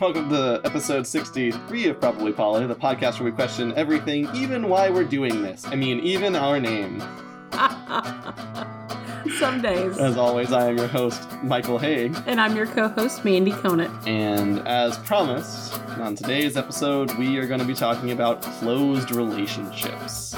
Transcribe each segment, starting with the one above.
Welcome to episode 63 of Probably Polly, the podcast where we question everything, even why we're doing this. I mean, even our name. Some days. As always, I am your host, Michael Haig. And I'm your co host, Mandy Conant. And as promised, on today's episode, we are going to be talking about closed relationships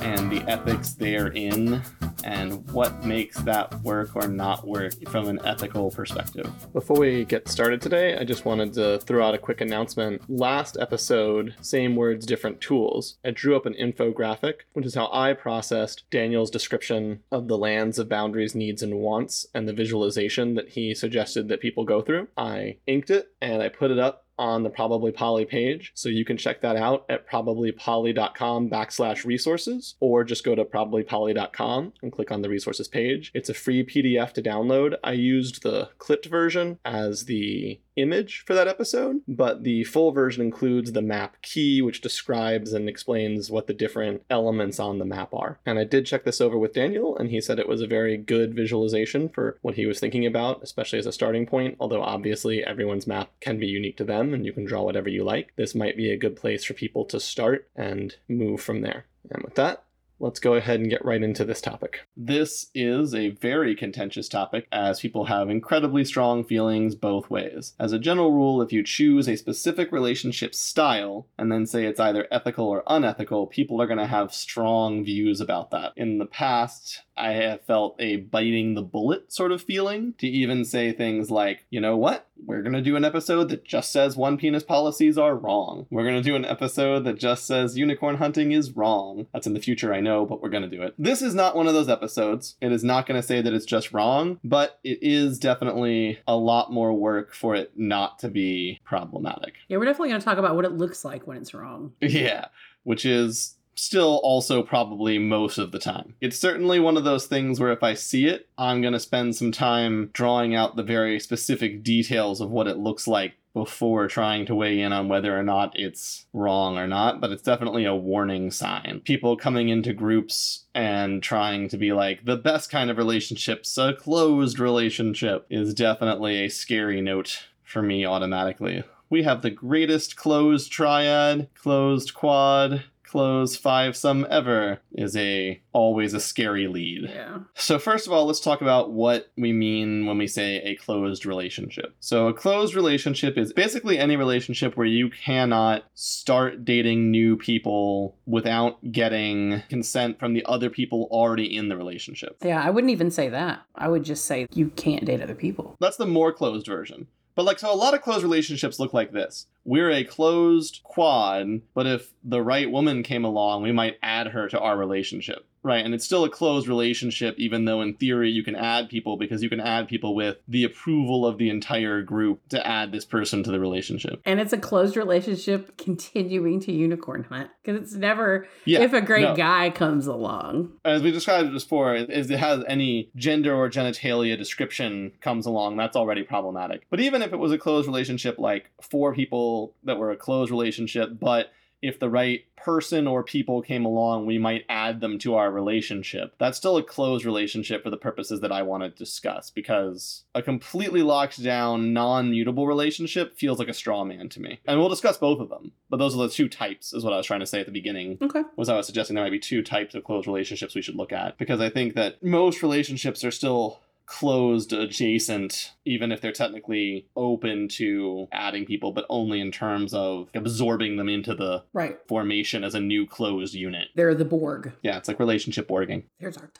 and the ethics therein and what makes that work or not work from an ethical perspective. Before we get started today, I just wanted to throw out a quick announcement. Last episode, same words, different tools. I drew up an infographic, which is how I processed Daniel's description of the lands of boundaries, needs, and wants, and the visualization that he suggested that people go through. I inked it and I put it up on the Probably Polly page. So you can check that out at probablypolly.com backslash resources, or just go to probablypolly.com and click on the resources page. It's a free PDF to download. I used the clipped version as the image for that episode, but the full version includes the map key, which describes and explains what the different elements on the map are. And I did check this over with Daniel, and he said it was a very good visualization for what he was thinking about, especially as a starting point, although obviously everyone's map can be unique to them and you can draw whatever you like. This might be a good place for people to start and move from there. And with that, let's go ahead and get right into this topic. This is a very contentious topic, as people have incredibly strong feelings both ways. As a general rule, if you choose a specific relationship style and then say it's either ethical or unethical, people are going to have strong views about that. In the past, I have felt a biting the bullet sort of feeling to even say things like, you know what? We're going to do an episode that just says one penis policies are wrong. We're going to do an episode that just says unicorn hunting is wrong. That's in the future, I know, but we're going to do it. This is not one of those episodes. It is not going to say that it's just wrong, but it is definitely a lot more work for it not to be problematic. Yeah, we're definitely going to talk about what it looks like when it's wrong. Yeah, which is still also probably most of the time. It's certainly one of those things where if I see it, I'm going to spend some time drawing out the very specific details of what it looks like before trying to weigh in on whether or not it's wrong or not, but it's definitely a warning sign. People coming into groups and trying to be like, the best kind of relationships, a closed relationship, is definitely a scary note for me automatically. We have the greatest closed triad, closed quad, close five some ever is a always a scary lead. Yeah. So first of all, let's talk about what we mean when we say a closed relationship. So a closed relationship is basically any relationship where you cannot start dating new people without getting consent from the other people already in the relationship. Yeah, I wouldn't even say that. I would just say you can't date other people. That's the more closed version. But like, so a lot of closed relationships look like this. We're a closed quad, but if the right woman came along, we might add her to our relationship. Right. And it's still a closed relationship, even though in theory you can add people because you can add people with the approval of the entire group to add this person to the relationship. And it's a closed relationship continuing to unicorn hunt because it's never yeah, if a great no. guy comes along. As we described just before, if it has any gender or genitalia description comes along, that's already problematic. But even if it was a closed relationship, like four people that were a closed relationship, but if the right person or people came along, we might add them to our relationship. That's still a closed relationship for the purposes that I want to discuss because a completely locked down, non mutable relationship feels like a straw man to me. And we'll discuss both of them, but those are the two types, is what I was trying to say at the beginning. Okay. Was I was suggesting there might be two types of closed relationships we should look at because I think that most relationships are still closed adjacent, even if they're technically open to adding people, but only in terms of absorbing them into the right formation as a new closed unit. They're the Borg. Yeah, it's like relationship Borging. There's our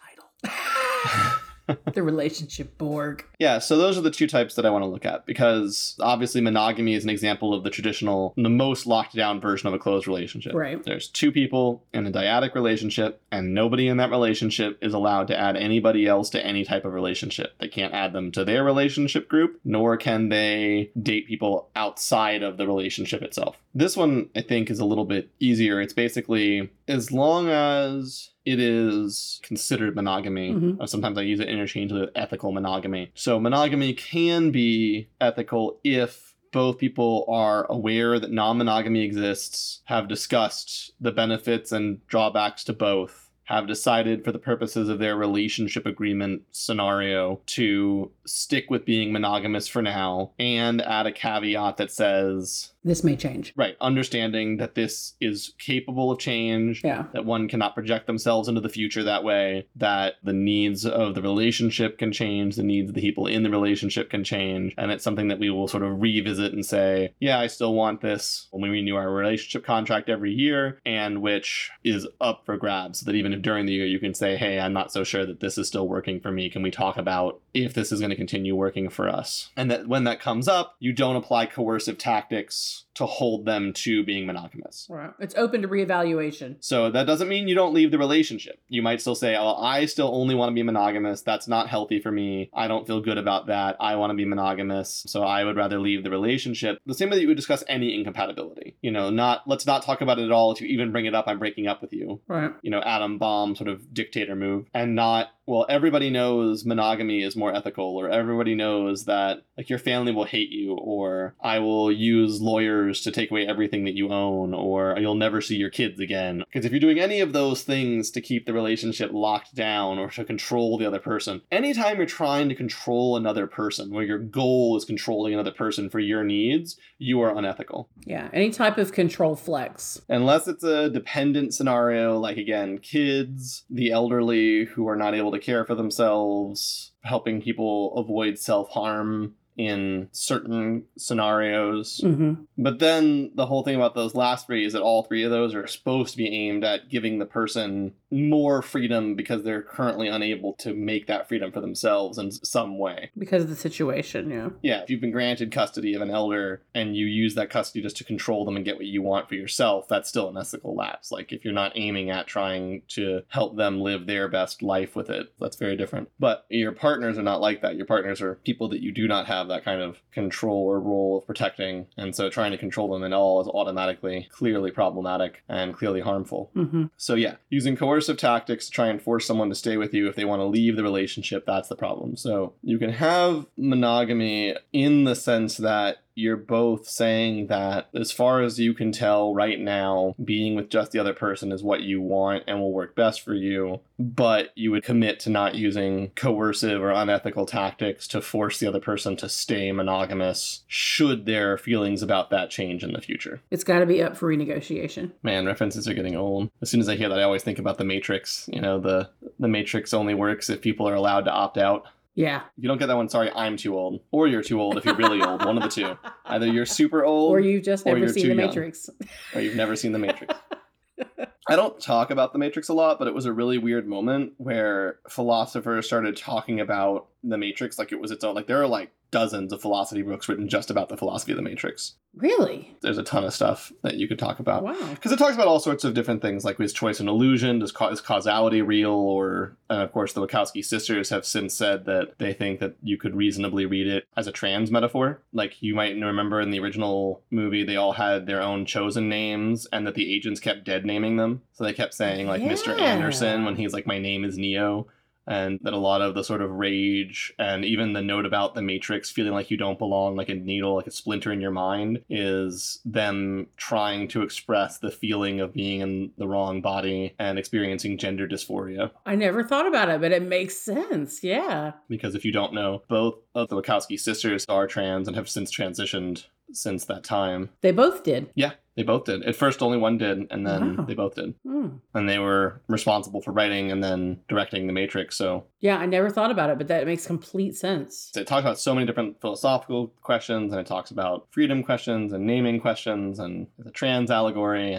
title. the relationship Borg. Yeah, so those are the two types that I want to look at because obviously monogamy is an example of the traditional, the most locked down version of a closed relationship. Right. There's two people in a dyadic relationship, and nobody in that relationship is allowed to add anybody else to any type of relationship. They can't add them to their relationship group, nor can they date people outside of the relationship itself. This one, I think, is a little bit easier. It's basically as long as it is considered monogamy. Mm-hmm. Sometimes I use it interchangeably with ethical monogamy. So monogamy can be ethical if both people are aware that non monogamy exists, have discussed the benefits and drawbacks to both, have decided for the purposes of their relationship agreement scenario to stick with being monogamous for now and add a caveat that says this may change. Right. Understanding that this is capable of change. Yeah. That one cannot project themselves into the future that way. That the needs of the relationship can change. The needs of the people in the relationship can change. And it's something that we will sort of revisit and say, yeah, I still want this when we renew our relationship contract every year, and which is up for grabs. So that even if during the year you can say, hey, I'm not so sure that this is still working for me, can we talk about if this is going to continue working for us? And that when that comes up, you don't apply coercive tactics to hold them to being monogamous. Right. It's open to reevaluation. So that doesn't mean you don't leave the relationship. You might still say, "Oh, I still only want to be monogamous. That's not healthy for me. I don't feel good about that. I want to be monogamous, so I would rather leave the relationship." The same way that you would discuss any incompatibility. You know, not let's not talk about it at all. If you even bring it up, I'm breaking up with you. Right. You know, atom bomb sort of dictator move, and not well, everybody knows monogamy is more ethical, or everybody knows that like your family will hate you, or I will use lawyers to take away everything that you own, or you'll never see your kids again. Because if you're doing any of those things to keep the relationship locked down or to control the other person, anytime you're trying to control another person, where your goal is controlling another person for your needs, you are unethical. Yeah, any type of control flex. Unless it's a dependent scenario, like again, kids, the elderly who are not able to care for themselves, helping people avoid self harm in certain scenarios. Mm-hmm. But then the whole thing about those last three is that all three of those are supposed to be aimed at giving the person more freedom because they're currently unable to make that freedom for themselves in some way. Because of the situation, yeah. Yeah, if you've been granted custody of an elder and you use that custody just to control them and get what you want for yourself, that's still an ethical lapse. Like if you're not aiming at trying to help them live their best life with it, that's very different. But your partners are not like that. Your partners are people that you do not have that kind of control or role of protecting. And so trying to control them in all is automatically clearly problematic and clearly harmful. Mm-hmm. So yeah, using coercive tactics to try and force someone to stay with you if they want to leave the relationship, that's the problem. So you can have monogamy in the sense that you're both saying that as far as you can tell right now, being with just the other person is what you want and will work best for you, but you would commit to not using coercive or unethical tactics to force the other person to stay monogamous should their feelings about that change in the future. It's got to be up for renegotiation. Man, references are getting old. As soon as I hear that, I always think about the Matrix. You know, the the Matrix only works if people are allowed to opt out. Yeah. If you don't get that one, sorry, I'm too old. Or you're too old if you're really old. One of the two. Either you're super old or you've just never seen The young. Matrix. or you've never seen The Matrix. I don't talk about The Matrix a lot, but it was a really weird moment where philosophers started talking about The Matrix like it was its own. Like there are like dozens of philosophy books written just about the philosophy of the Matrix. Really? There's a ton of stuff that you could talk about. Wow. Because it talks about all sorts of different things, like is choice an illusion? Does is causality real? Or, and of course, the Wachowski sisters have since said that they think that you could reasonably read it as a trans metaphor. Like you might remember in the original movie, they all had their own chosen names, and that the agents kept dead naming them. So they kept saying like yeah. Mr. Anderson when he's like, "My name is Neo." And that a lot of the sort of rage and even the note about the matrix feeling like you don't belong like a needle like a splinter in your mind is them trying to express the feeling of being in the wrong body and experiencing gender dysphoria. I never thought about it but it makes sense. Yeah. Because if you don't know both of the wachowski sisters are trans and have since transitioned since that time. They both did. Yeah, they both did. At first, only one did, and then wow. they both did. Mm. And they were responsible for writing and then directing The Matrix. So yeah, I never thought about it, but that makes complete sense. It talks about so many different philosophical questions, and it talks about freedom questions and naming questions, and the trans allegory.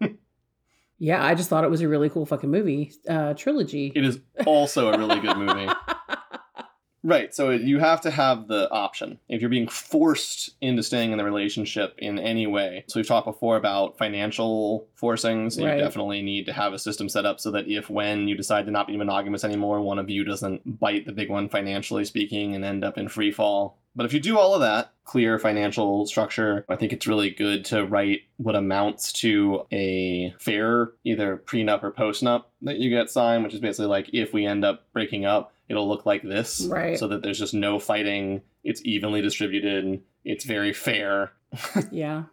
yeah, I just thought it was a really cool fucking movie uh, trilogy. It is also a really good movie. Right. So you have to have the option if you're being forced into staying in the relationship in any way. So we've talked before about financial forcing. So right. you definitely need to have a system set up so that if when you decide to not be monogamous anymore, one of you doesn't bite the big one financially speaking and end up in free fall. But if you do all of that, clear financial structure, I think it's really good to write what amounts to a fair either prenup or postnup that you get signed, which is basically like if we end up breaking up, it'll look like this. Right. So that there's just no fighting. It's evenly distributed. It's very fair. yeah.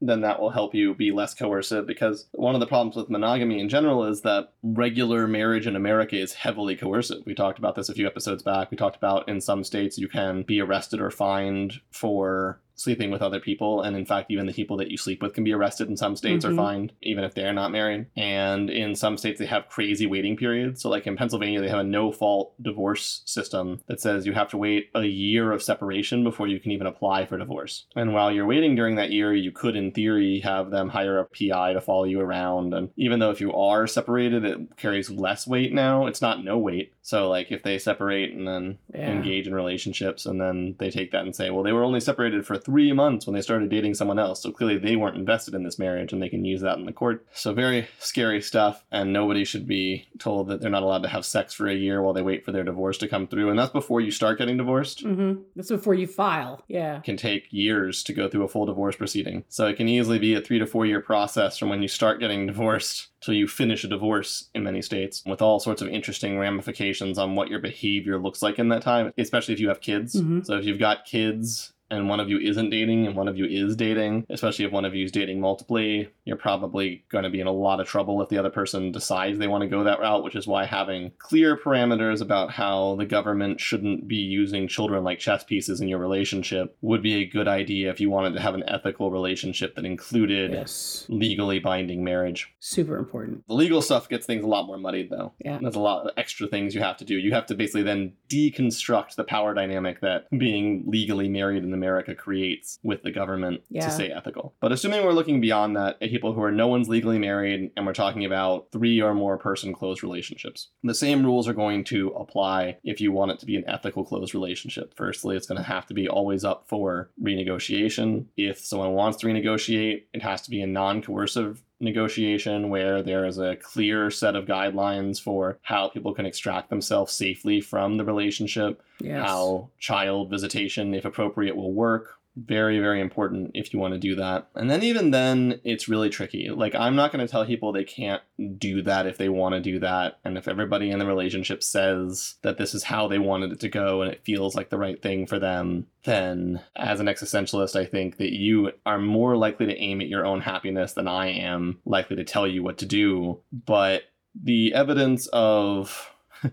then that will help you be less coercive because one of the problems with monogamy in general is that regular marriage in America is heavily coercive. We talked about this a few episodes back. We talked about in some states you can be arrested or fined for sleeping with other people. And in fact, even the people that you sleep with can be arrested in some states mm-hmm. or fined, even if they're not married. And in some states, they have crazy waiting periods. So, like in Pennsylvania, they have a no fault divorce system that says you have to wait a year of separation before you can even apply for divorce. And while you're waiting during that year, you could, in theory, have them hire a PI to follow you around. And even though if you are separated, it carries less weight now, it's not no weight. So, like if they separate and then yeah. engage in relationships, and then they take that and say, well, they were only separated for three months when they started dating someone else. So clearly they weren't invested in this marriage and they can use that in the court. So very scary stuff. And nobody should be told that they're not allowed to have sex for a year while they wait for their divorce to come through. And that's before you start getting divorced. Mm-hmm. That's before you file. Yeah. It can take years to go through a full divorce proceeding. So it can easily be a three to four year process from when you start getting divorced till you finish a divorce in many states with all sorts of interesting ramifications on what your behavior looks like in that time, especially if you have kids. Mm-hmm. So if you've got kids and one of you isn't dating and one of you is dating, especially if one of you is dating multiply, you're probably going to be in a lot of trouble if the other person decides they want to go that route, which is why having clear parameters about how the government shouldn't be using children like chess pieces in your relationship would be a good idea if you wanted to have an ethical relationship that included yes. legally binding marriage. Super important. The legal stuff gets things a lot more muddied, though. Yeah. There's a lot of extra things you have to do. You have to basically then deconstruct the power dynamic that being legally married in America creates with the government yeah. to stay ethical. But assuming we're looking beyond that, people who are no one's legally married, and we're talking about three or more person close relationships, the same rules are going to apply if you want it to be an ethical closed relationship. Firstly, it's going to have to be always up for renegotiation. If someone wants to renegotiate, it has to be a non coercive negotiation where there is a clear set of guidelines for how people can extract themselves safely from the relationship, yes. how child visitation, if appropriate, will work, very very important if you want to do that. And then even then it's really tricky. Like i'm not going to tell people they can't do that if they want to do that. And if everybody in the relationship says that this is how they wanted it to go and it feels like the right thing for them then as an existentialist i think that you are more likely to aim at your own happiness than i am likely to tell you what to do. But the evidence of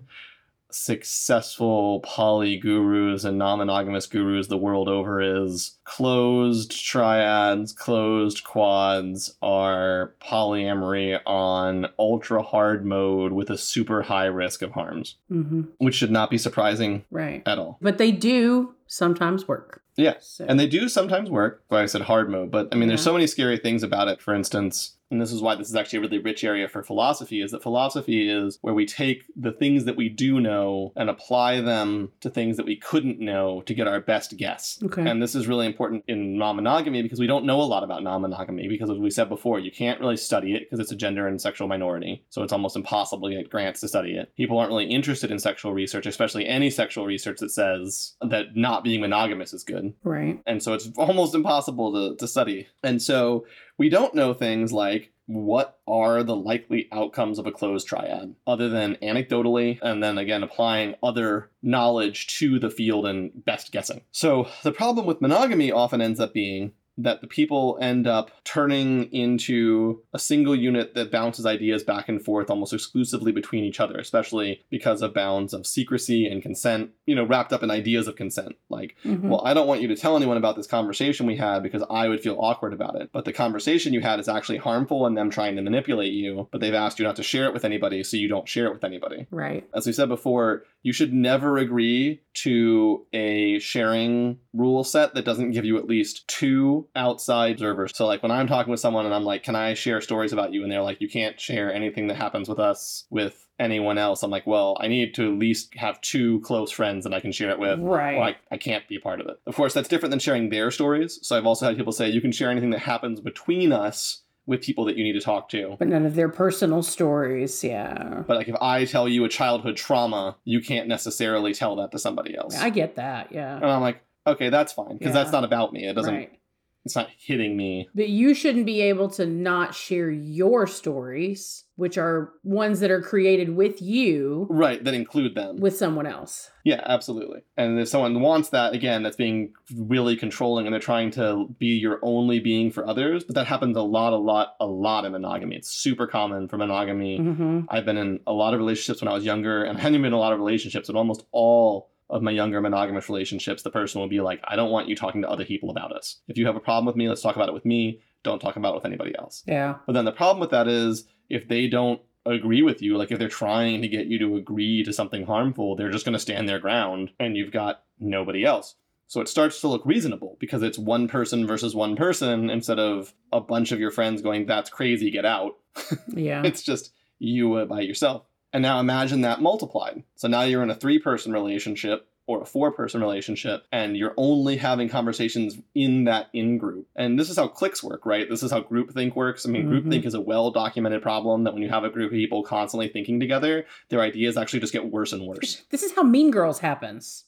successful poly gurus and non-monogamous gurus the world over is closed triads closed quads are polyamory on ultra hard mode with a super high risk of harms mm-hmm. which should not be surprising right at all but they do sometimes work yeah so. and they do sometimes work why i said hard mode but i mean yeah. there's so many scary things about it for instance and this is why this is actually a really rich area for philosophy is that philosophy is where we take the things that we do know and apply them to things that we couldn't know to get our best guess. Okay. and this is really important in non-monogamy because we don't know a lot about non-monogamy because as we said before you can't really study it because it's a gender and sexual minority. So it's almost impossible to get grants to study it. People aren't really interested in sexual research especially any sexual research that says that not being monogamous is good. Right. And so it's almost impossible to, to study. And so we don't know things like what are the likely outcomes of a closed triad other than anecdotally and then again applying other knowledge to the field and best guessing. So the problem with monogamy often ends up being that the people end up turning into a single unit that bounces ideas back and forth almost exclusively between each other, especially because of bounds of secrecy and consent, you know, wrapped up in ideas of consent. Like, mm-hmm. well, I don't want you to tell anyone about this conversation we had because I would feel awkward about it. But the conversation you had is actually harmful and them trying to manipulate you, but they've asked you not to share it with anybody, so you don't share it with anybody. Right. As we said before, you should never agree to a sharing rule set that doesn't give you at least two outside observers. So, like when I'm talking with someone and I'm like, Can I share stories about you? And they're like, You can't share anything that happens with us with anyone else. I'm like, Well, I need to at least have two close friends that I can share it with. Right. I, I can't be a part of it. Of course, that's different than sharing their stories. So, I've also had people say, You can share anything that happens between us with people that you need to talk to. But none of their personal stories, yeah. But like if I tell you a childhood trauma, you can't necessarily tell that to somebody else. I get that, yeah. And I'm like, okay, that's fine because yeah. that's not about me. It doesn't. Right. It's not hitting me. But you shouldn't be able to not share your stories, which are ones that are created with you. Right, that include them. With someone else. Yeah, absolutely. And if someone wants that, again, that's being really controlling and they're trying to be your only being for others. But that happens a lot, a lot, a lot in monogamy. It's super common for monogamy. Mm-hmm. I've been in a lot of relationships when I was younger and I haven't been in a lot of relationships, but almost all of my younger monogamous relationships, the person will be like, I don't want you talking to other people about us. If you have a problem with me, let's talk about it with me. Don't talk about it with anybody else. Yeah. But then the problem with that is if they don't agree with you, like if they're trying to get you to agree to something harmful, they're just going to stand their ground and you've got nobody else. So it starts to look reasonable because it's one person versus one person instead of a bunch of your friends going, that's crazy, get out. Yeah. it's just you by yourself. And now imagine that multiplied. So now you're in a three person relationship or a four person relationship and you're only having conversations in that in group. And this is how cliques work, right? This is how groupthink works. I mean, mm-hmm. groupthink is a well documented problem that when you have a group of people constantly thinking together, their ideas actually just get worse and worse. This is how Mean Girls happens.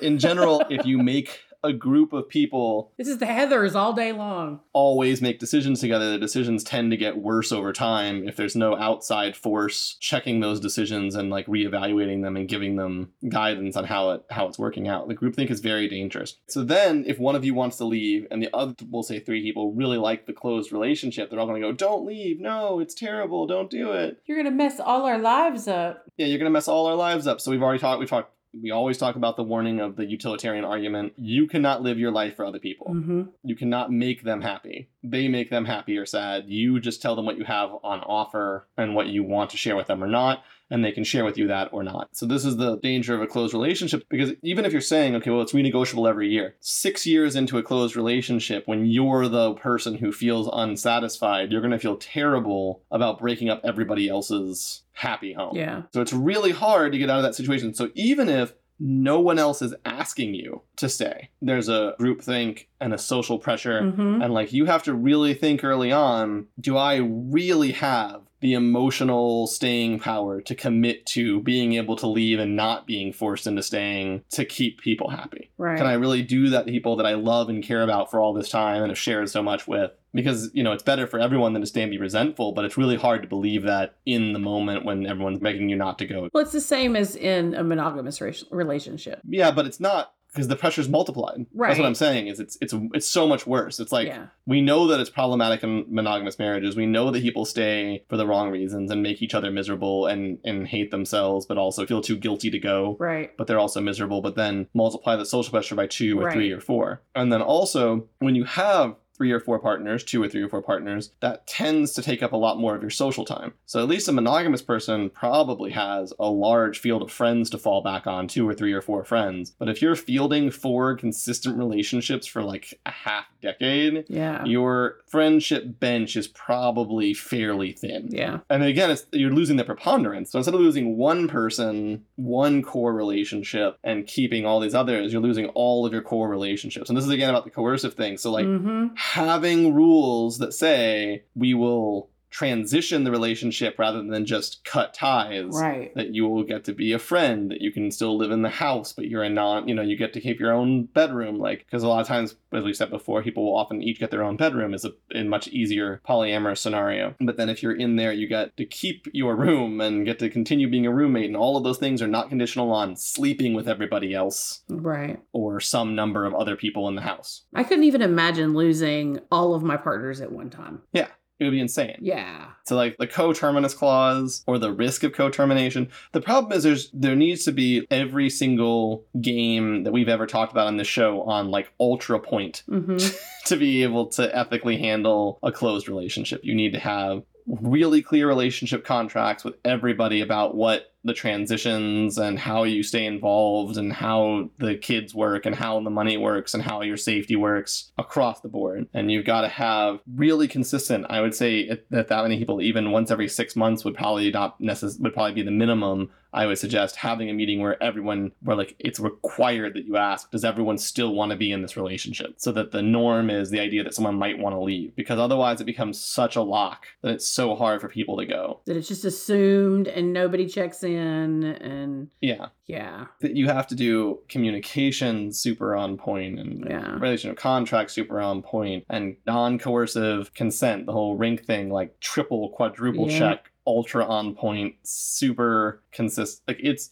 in general, if you make a group of people. This is the Heathers all day long. Always make decisions together. The decisions tend to get worse over time if there's no outside force checking those decisions and like reevaluating them and giving them guidance on how it how it's working out. The groupthink is very dangerous. So then, if one of you wants to leave and the other, we'll say three people, really like the closed relationship, they're all going to go, "Don't leave! No, it's terrible! Don't do it! You're going to mess all our lives up." Yeah, you're going to mess all our lives up. So we've already talked. We talked we always talk about the warning of the utilitarian argument. You cannot live your life for other people. Mm-hmm. You cannot make them happy. They make them happy or sad. You just tell them what you have on offer and what you want to share with them or not and they can share with you that or not. So this is the danger of a closed relationship because even if you're saying, okay, well, it's renegotiable every year, six years into a closed relationship, when you're the person who feels unsatisfied, you're going to feel terrible about breaking up everybody else's happy home. Yeah. So it's really hard to get out of that situation. So even if no one else is asking you to stay. There's a group think and a social pressure. Mm-hmm. And like you have to really think early on do I really have the emotional staying power to commit to being able to leave and not being forced into staying to keep people happy? Right. Can I really do that to people that I love and care about for all this time and have shared so much with? Because, you know, it's better for everyone than to stay and be resentful, but it's really hard to believe that in the moment when everyone's begging you not to go. Well, it's the same as in a monogamous relationship. Yeah, but it's not because the pressure's multiplied. Right. That's what I'm saying. Is it's it's it's so much worse. It's like yeah. we know that it's problematic in monogamous marriages. We know that people stay for the wrong reasons and make each other miserable and and hate themselves, but also feel too guilty to go. Right. But they're also miserable. But then multiply the social pressure by two or right. three or four, and then also when you have three or four partners, two or three or four partners, that tends to take up a lot more of your social time. So at least a monogamous person probably has a large field of friends to fall back on, two or three or four friends. But if you're fielding four consistent relationships for like a half decade, yeah. your friendship bench is probably fairly thin. Yeah. And again, it's, you're losing the preponderance. So instead of losing one person, one core relationship, and keeping all these others, you're losing all of your core relationships. And this is again about the coercive thing. So like mm-hmm. having rules that say we will transition the relationship rather than just cut ties. Right. That you will get to be a friend, that you can still live in the house, but you're a non, you know, you get to keep your own bedroom. Like, because a lot of times, as we said before, people will often each get their own bedroom is a, a much easier polyamorous scenario. But then if you're in there, you get to keep your room and get to continue being a roommate. And all of those things are not conditional on sleeping with everybody else. Right. Or some number of other people in the house. I couldn't even imagine losing all of my partners at one time. Yeah it would be insane. Yeah. So like the co-terminus clause or the risk of co-termination. The problem is there's there needs to be every single game that we've ever talked about on this show on like ultra point mm-hmm. to be able to ethically handle a closed relationship. You need to have really clear relationship contracts with everybody about what the transitions and how you stay involved and how the kids work and how the money works and how your safety works across the board. And you've got to have really consistent. I would say that that many people, even once every six months, would probably not necess- would probably be the minimum I would suggest having a meeting where everyone, where like it's required that you ask, does everyone still want to be in this relationship? So that the norm is the idea that someone might want to leave, because otherwise it becomes such a lock that it's so hard for people to go. That it's just assumed and nobody checks in and yeah, yeah, that you have to do communication super on point and yeah. relationship contract super on point and non-coercive consent, the whole rink thing, like triple, quadruple Yeah. check, ultra on point, super consistent. Like it's.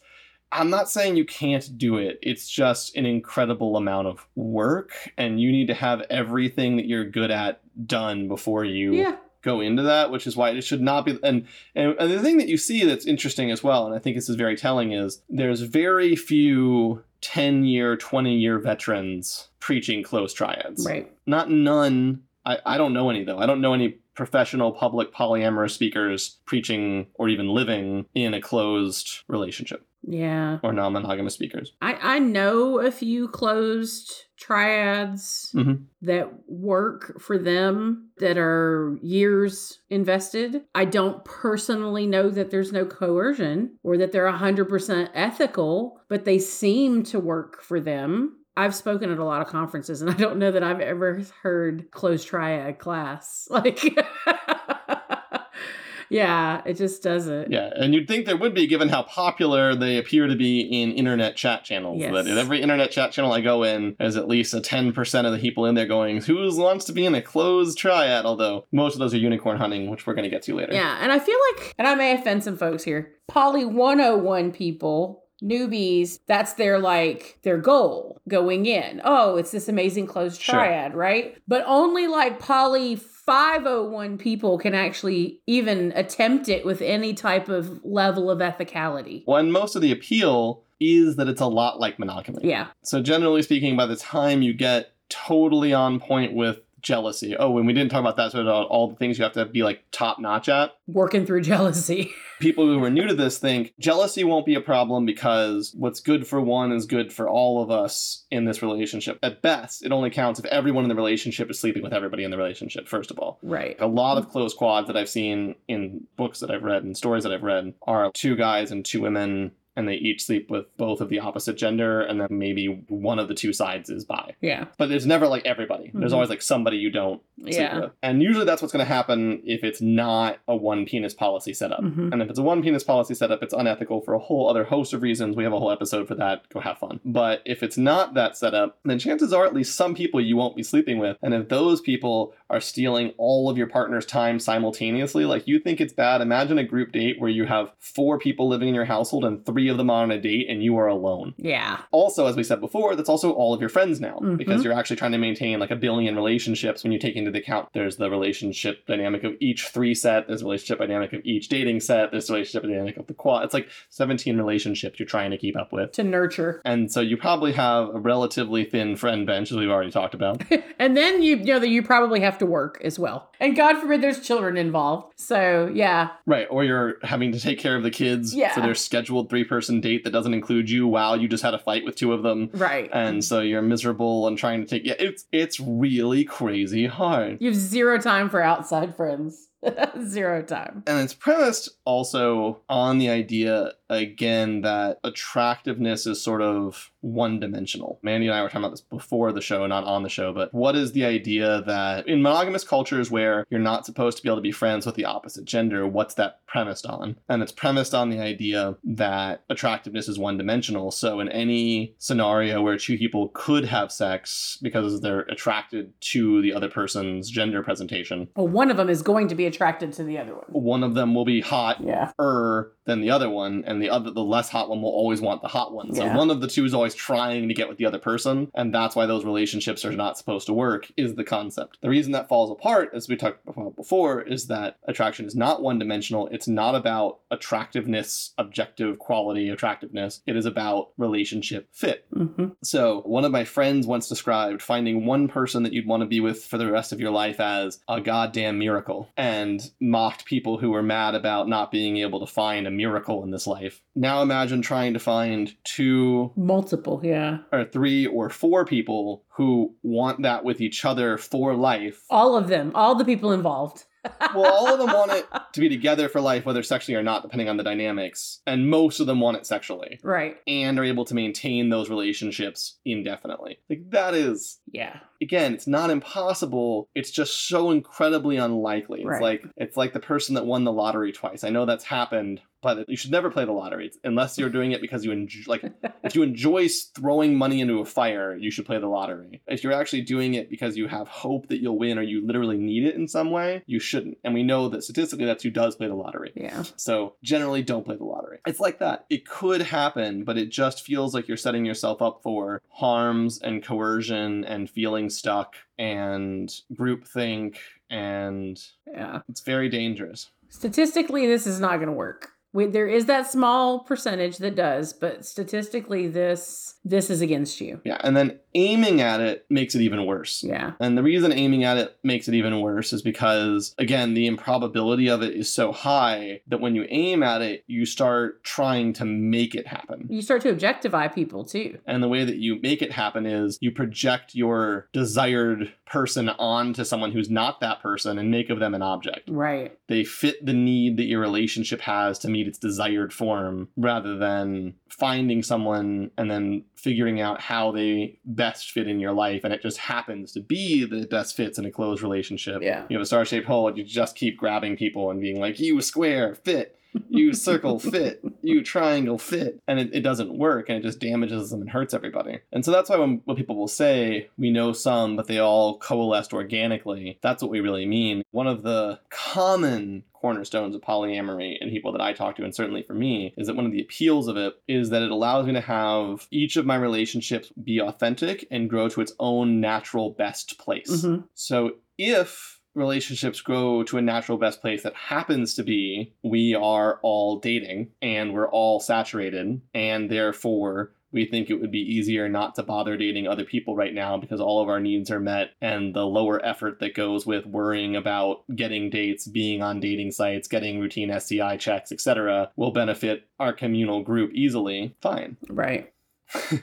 I'm not saying you can't do it. It's just an incredible amount of work, and you need to have everything that you're good at done before you Yeah. go into that, which is why it should not be. And, and and the thing that you see that's interesting as well, and I think this is very telling, is there's very few ten year, twenty year veterans preaching close triads. Right. Not none. I, I don't know any though. I don't know any professional public polyamorous speakers preaching or even living in a closed relationship Yeah. or non-monogamous speakers. I, I know a few closed triads Mhm. that work for them that are years invested. I don't personally know that there's no coercion or that they're 100% ethical, but they seem to work for them. I've spoken at a lot of conferences and I don't know that I've ever heard closed triad class. Like, yeah, it just doesn't. Yeah, and you'd think there would be, given how popular they appear to be in internet chat channels. Yes. That in every internet chat channel I go in, there's at least a 10% of the people in there going, who wants to be in a closed triad? Although most of those are unicorn hunting, which we're going to get to later. Yeah, and I feel like, and I may offend some folks here, Poly 101 people, newbies, that's their like their goal going in. Oh, it's this amazing closed Sure. triad, right? But only like Poly 501 people can actually even attempt it with any type of level of ethicality. Well, and most of the appeal is that it's a lot like monogamy. Yeah. So generally speaking, by the time you get totally on point with jealousy, oh, and we didn't talk about that, so about all the things you have to be like top notch at. Working through jealousy. people who are new to this think jealousy won't be a problem because what's good for one is good for all of us in this relationship. At best, it only counts if everyone in the relationship is sleeping with everybody in the relationship, first of all. right. A lot of close quads that I've seen in books that I've read and stories that I've read are two guys and two women, and they each sleep with both of the opposite gender, and then maybe one of the two sides is bi. Yeah. But there's never like everybody. There's Mhm. always like somebody you don't sleep Yeah. with. And usually that's what's going to happen if it's not a one penis policy setup. Mhm. And if it's a one penis policy setup, it's unethical for a whole other host of reasons. We have a whole episode for that. Go have fun. But if it's not that setup, then chances are at least some people you won't be sleeping with. And if those people are stealing all of your partner's time simultaneously, like you think it's bad, imagine a group date where you have four people living in your household and three of them are on a date and you are alone Yeah. also as we said before that's also all of your friends now Mhm. because you're actually trying to maintain like a billion relationships when you take into account there's the relationship dynamic of each three set there's the relationship dynamic of each dating set there's the relationship dynamic of the quad it's like 17 relationships you're trying to keep up with To nurture. and so you probably have a relatively thin friend bench as we've already talked about and then you, you know that you probably have to work as well. And God forbid there's children involved. So yeah. right or you're having to take care of the kids Yeah. for their scheduled three person date that doesn't include you while you just had a fight with two of them Right. and so you're miserable and trying to take yeah it's it's really crazy hard You have zero time for outside friends. zero time. and it's premised also on the idea again that attractiveness is sort of one dimensional. Mandy and I were talking about this before the show, not on the show, but what is the idea that in monogamous cultures where you're not supposed to be able to be friends with the opposite gender, what's that premised on? And it's premised on the idea that attractiveness is one dimensional. So in any scenario where two people could have sex because they're attracted to the other person's gender presentation, Well, one of them is going to be attracted to the other one. one of them will be hot Yeah. er than the other one, and the other the less hot one will always want the hot one. So Yeah. one of the two is always trying to get with the other person, and that's why those relationships are not supposed to work, is the concept. The reason that falls apart, as we talked about before, is that attraction is not one dimensional. It's not about attractiveness, objective quality attractiveness. It is about relationship fit. hmm So, one of my friends once described finding one person that you'd want to be with for the rest of your life as a goddamn miracle and mocked people who were mad about not being able to find a miracle in this life. Now, imagine trying to find two Multiple, yeah. or three or four people who want that with each other for life. All of them, all the people involved. Well, all of them want it to be together for life, whether sexually or not, depending on the dynamics. And most of them want it sexually Right. and are able to maintain those relationships indefinitely. Like, that is, Yeah. again, it's not impossible. It's just so incredibly unlikely. It's Right. like, it's like the person that won the lottery twice. I know that's happened, but you should never play the lottery unless you're doing it because you enjoy, like, if you enjoy throwing money into a fire, you should play the lottery. If you're actually doing it because you have hope that you'll win or you literally need it in some way, you shouldn't. And we know that statistically that's who does play the lottery. Yeah. So generally don't play the lottery. It's like that. It could happen, but it just feels like you're setting yourself up for harms and coercion and feeling stuck and groupthink and Yeah. it's very dangerous. Statistically, this is not going to work. We, there is that small percentage that does, but statistically, this this is against you. Yeah, and then aiming at it makes it even worse. Yeah. And the reason aiming at it makes it even worse is because, again, the improbability of it is so high that when you aim at it, you start trying to make it happen. You start to objectify people too. And the way that you make it happen is you project your desired person onto someone who's not that person and make of them an object. Right. They fit the need that your relationship has to meet its desired form rather than finding someone and then figuring out how they best fit in your life. And it just happens to be that it best fits in a closed relationship. Yeah. You have a star shaped hole and you just keep grabbing people and being like, you a square, fit. You circle fit, you triangle fit, and it, it doesn't work and it just damages them and hurts everybody. And so that's why when, when people will say, we know some, but they all coalesced organically, that's what we really mean. One of the common cornerstones of polyamory and people that I talk to, and certainly for me, is that one of the appeals of it is that it allows me to have each of my relationships be authentic and grow to its own natural best place. hmm So if relationships grow to a natural best place that happens to be we are all dating and we're all saturated and therefore we think it would be easier not to bother dating other people right now because all of our needs are met and the lower effort that goes with worrying about getting dates, being on dating sites, getting routine sci checks, etc. will benefit our communal group easily. Fine. Right.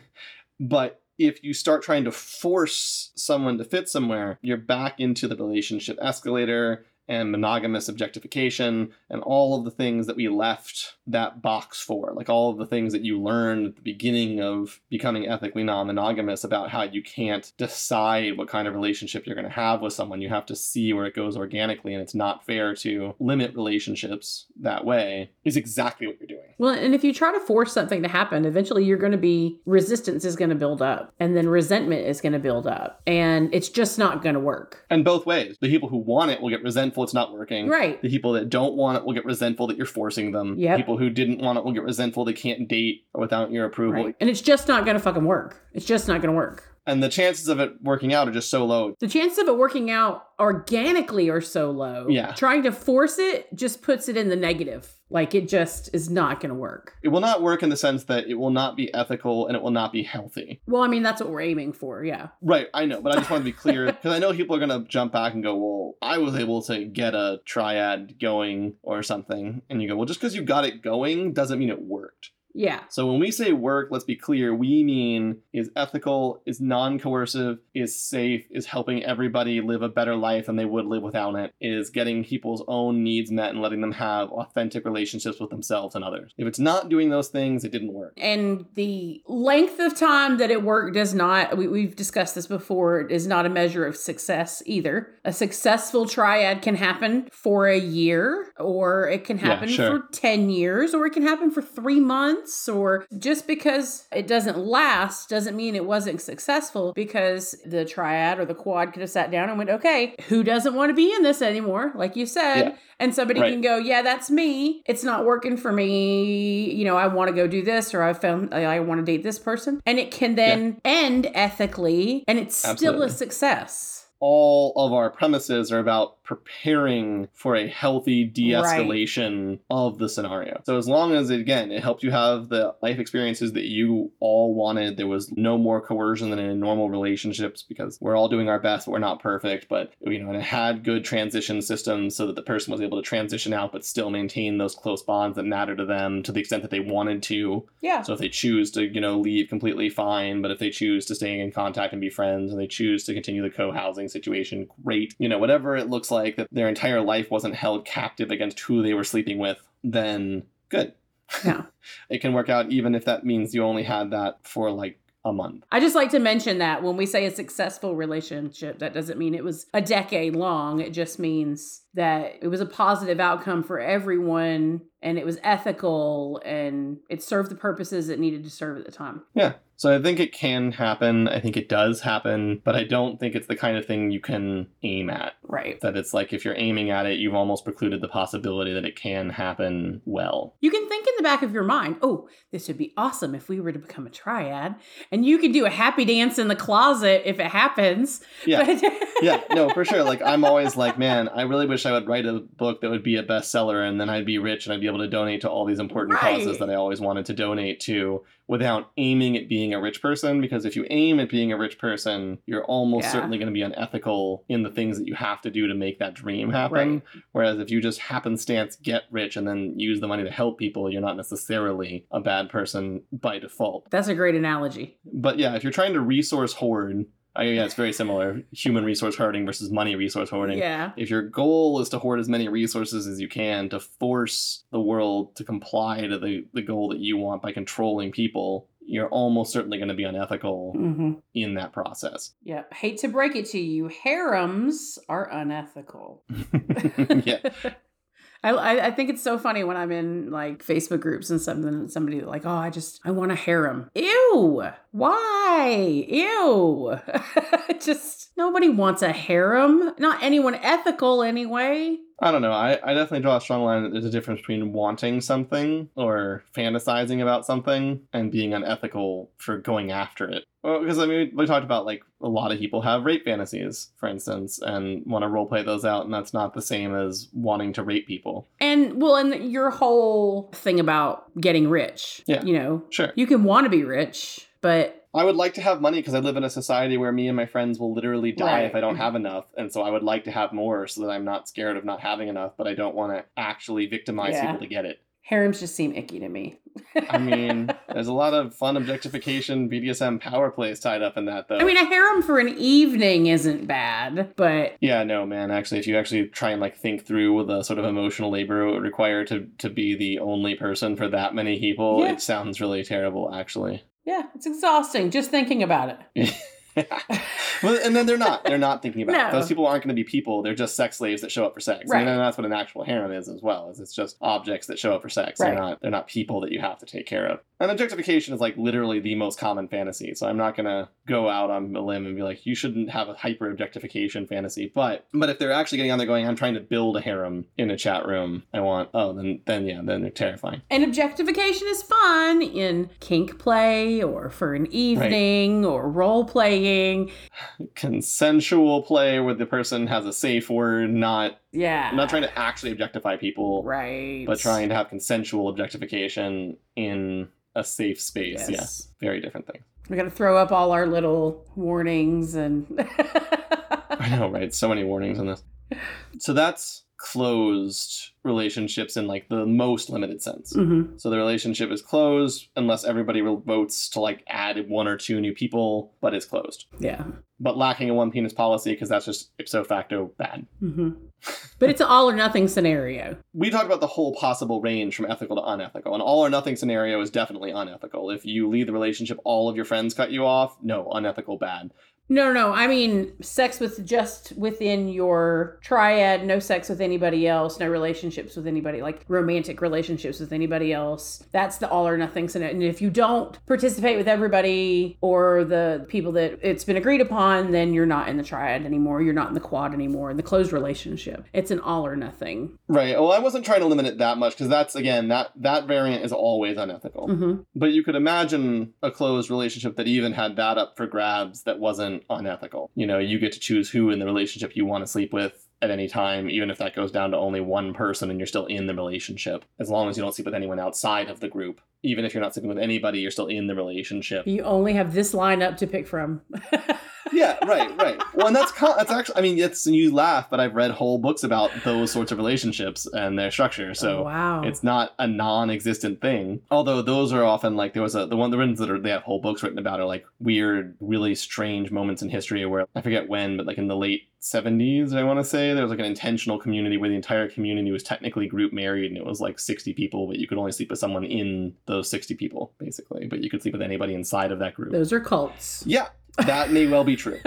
But if you start trying to force someone to fit somewhere, you're back into the relationship escalator and monogamous objectification and all of the things that we left that box for. Like all of the things that you learn at the beginning of becoming ethically non monogamous about how you can't decide what kind of relationship you're going to have with someone. You have to see where it goes organically, and it's not fair to limit relationships that way, is exactly what you're doing. Well, and if you try to force something to happen, eventually you're going to be resistance is going to build up, and then resentment is going to build up, and it's just not going to work. And both ways. The people who want it will get resentful it's not working. Right. The people that don't want it will get resentful that you're forcing them. Yep. People who didn't want it will get resentful they can't date without your approval. Right. And it's just not going to fucking work. It's just not going to work. And the chances of it working out are just so low. The chances of it working out organically are so low. Yeah. Trying to force it just puts it in the negative. Like it just is not going to work. It will not work in the sense that it will not be ethical and it will not be healthy. Well, I mean, that's what we're aiming for. Yeah. Right, I know, but I just want to be clear because I know people are going to jump back and go, well, I was able to get a triad going or something. And you go, well, just because you got it going doesn't mean it worked. Yeah. So when we say work, let's be clear, we mean is ethical, is non-coercive, is safe, is helping everybody live a better life than they would live without it, is getting people's own needs met and letting them have authentic relationships with themselves and others. If it's not doing those things, it didn't work. And the length of time that it worked does not, we, we've discussed this before, is not a measure of success either. A successful triad can happen for a year, or it can Yeah, happen sure. for 10 years, or it can happen for three months, or just because it doesn't last doesn't mean it wasn't successful because the triad or the quad could have sat down and went, okay, who doesn't want to be in this anymore? Like you said. Yeah. And somebody Right. can go, yeah, that's me. It's not working for me. You know, I want to go do this or I found I, I want to date this person. And it can then end ethically and it's still a success. All of our premises are about preparing for a healthy de-escalation of the scenario. So as long as again it helped you have the life experiences that you all wanted, there was no more coercion than in normal relationships because we're all doing our best, but we're not perfect. But you know, and it had good transition systems so that the person was able to transition out but still maintain those close bonds that matter to them to the extent that they wanted to. Yeah. So if they choose to, you know, leave completely fine, but if they choose to stay in contact and be friends and they choose to continue the co-housing situation, great. You know, whatever it looks like like that their entire life wasn't held captive against who they were sleeping with, then good. Yeah. it can work out even if that means you only had that for like a month. I just like to mention that when we say a successful relationship, that doesn't mean it was a decade long. It just means that it was a positive outcome for everyone and it was ethical and it served the purposes it needed to serve at the time. Yeah. So I think it can happen. I think it does happen, but I don't think it's the kind of thing you can aim at. Right. That it's like if you're aiming at it, you've almost precluded the possibility that it can happen well. You can think in the back of your mind, oh, this would be awesome if we were to become a triad. And you can do a happy dance in the closet if it happens. Yeah. But- yeah, no, for sure. Like I'm always like, man, I really wish I would write a book that would be a bestseller and then I'd be rich and I'd be able to donate to all these important causes that I always wanted to donate to without aiming at being a rich person because if you aim at being a rich person, you're almost Yeah. certainly going to be unethical in the things that you have to do to make that dream happen. Right. Whereas if you just happenstance get rich and then use the money to help people, you're not necessarily a bad person by default. That's a great analogy. But yeah, if you're trying to resource hoard, I, yeah, it's very similar. Human resource hoarding versus money resource hoarding. Yeah. If your goal is to hoard as many resources as you can to force the world to comply to the, the goal that you want by controlling people, you're almost certainly going to be unethical Mm-hmm. in that process. Yeah. Hate to break it to you, harems are unethical. yeah. I, I, think it's so funny when I'm in like Facebook groups and something somebody like, oh, I just I want a harem. Ew. Why? Ew. just nobody wants a harem. Not anyone ethical anyway. I don't know. I, I definitely draw a strong line that there's a difference between wanting something or fantasizing about something and being unethical for going after it. Well, because I mean, we talked about like a lot of people have rape fantasies, for instance, and want to roleplay those out, and that's not the same as wanting to rape people. And well, and your whole thing about getting rich. Yeah. You know, Sure. you can want to be rich, but I would like to have money because I live in a society where me and my friends will literally die Right. if I don't have mm-hmm. enough, and so I would like to have more so that I'm not scared of not having enough, but I don't want to actually victimize Yeah. people to get it. harems just seem icky to me. I mean, there's a lot of fun objectification, BDSM power plays tied up in that, though. I mean, a harem for an evening isn't bad, but yeah, no, man. Actually, if you actually try and like think through the sort of emotional labor it would require to to be the only person for that many people, Yeah. it sounds really terrible. Actually, yeah, it's exhausting just thinking about it. well, and then they're not. They're not thinking about it. Those people aren't going to be people. They're just sex slaves that show up for sex. Right. And then that's what an actual harem is as well. Is it's just objects that show up for sex. Right. They're not. They're not people that you have to take care of. And objectification is like literally the most common fantasy. So I'm not going to go out on a limb and be like, you shouldn't have a hyper objectification fantasy. But but if they're actually getting on there going, I'm trying to build a harem in a chat room. I want. Oh, then then yeah, then they're terrifying. And objectification is fun in kink play or for an evening or role playing. Consensual play where the person has a safe word, not Yeah. Not trying to actually objectify people. Right. but trying to have consensual objectification in a safe space. Yes. Yeah, very different thing. We got to throw up all our little warnings and. I know, right? So many warnings on this. So that's closed relationships in like the most limited sense. Mhm. So the relationship is closed unless everybody votes to like add one or two new people, but it's closed. Yeah. But lacking a one penis policy because that's just ipso facto bad. hmm But it's an all or nothing scenario. we talked about the whole possible range from ethical to unethical. An all or nothing scenario is definitely unethical. If you leave the relationship, all of your friends cut you off, no, unethical, bad. No, no. I mean, sex with just within your triad, no sex with anybody else, no relationships with anybody, like romantic relationships with anybody else. That's the all or nothing scenario. And if you don't participate with everybody or the people that it's been agreed upon, then you're not in the triad anymore. You're not in the quad anymore, in the closed relationship. It's an all or nothing. Right. Well, I wasn't trying to limit it that much because that's again that that variant is always unethical. hmm But you could imagine a closed relationship that even had that up for grabs that wasn't unethical. You know, you get to choose who in the relationship you want to sleep with at any time, even if that goes down to only one person and you're still in the relationship, as long as you don't sleep with anyone outside of the group. Even if you're not sleeping with anybody, you're still in the relationship. You only have this lineup to pick from. yeah, right, right. Well, and that's con- that's actually. I mean, it's you laugh, but I've read whole books about those sorts of relationships and their structure. So Oh, wow. it's not a non-existent thing. Although those are often like there was a the one the ones that are they have whole books written about are like weird, really strange moments in history where I forget when, but like in the late 70s, I want to say there was like an intentional community where the entire community was technically group married and it was like 60 people, but you could only sleep with someone in those 60 people basically, but you could sleep with anybody inside of that group. Those are cults. Yeah, that may well be true.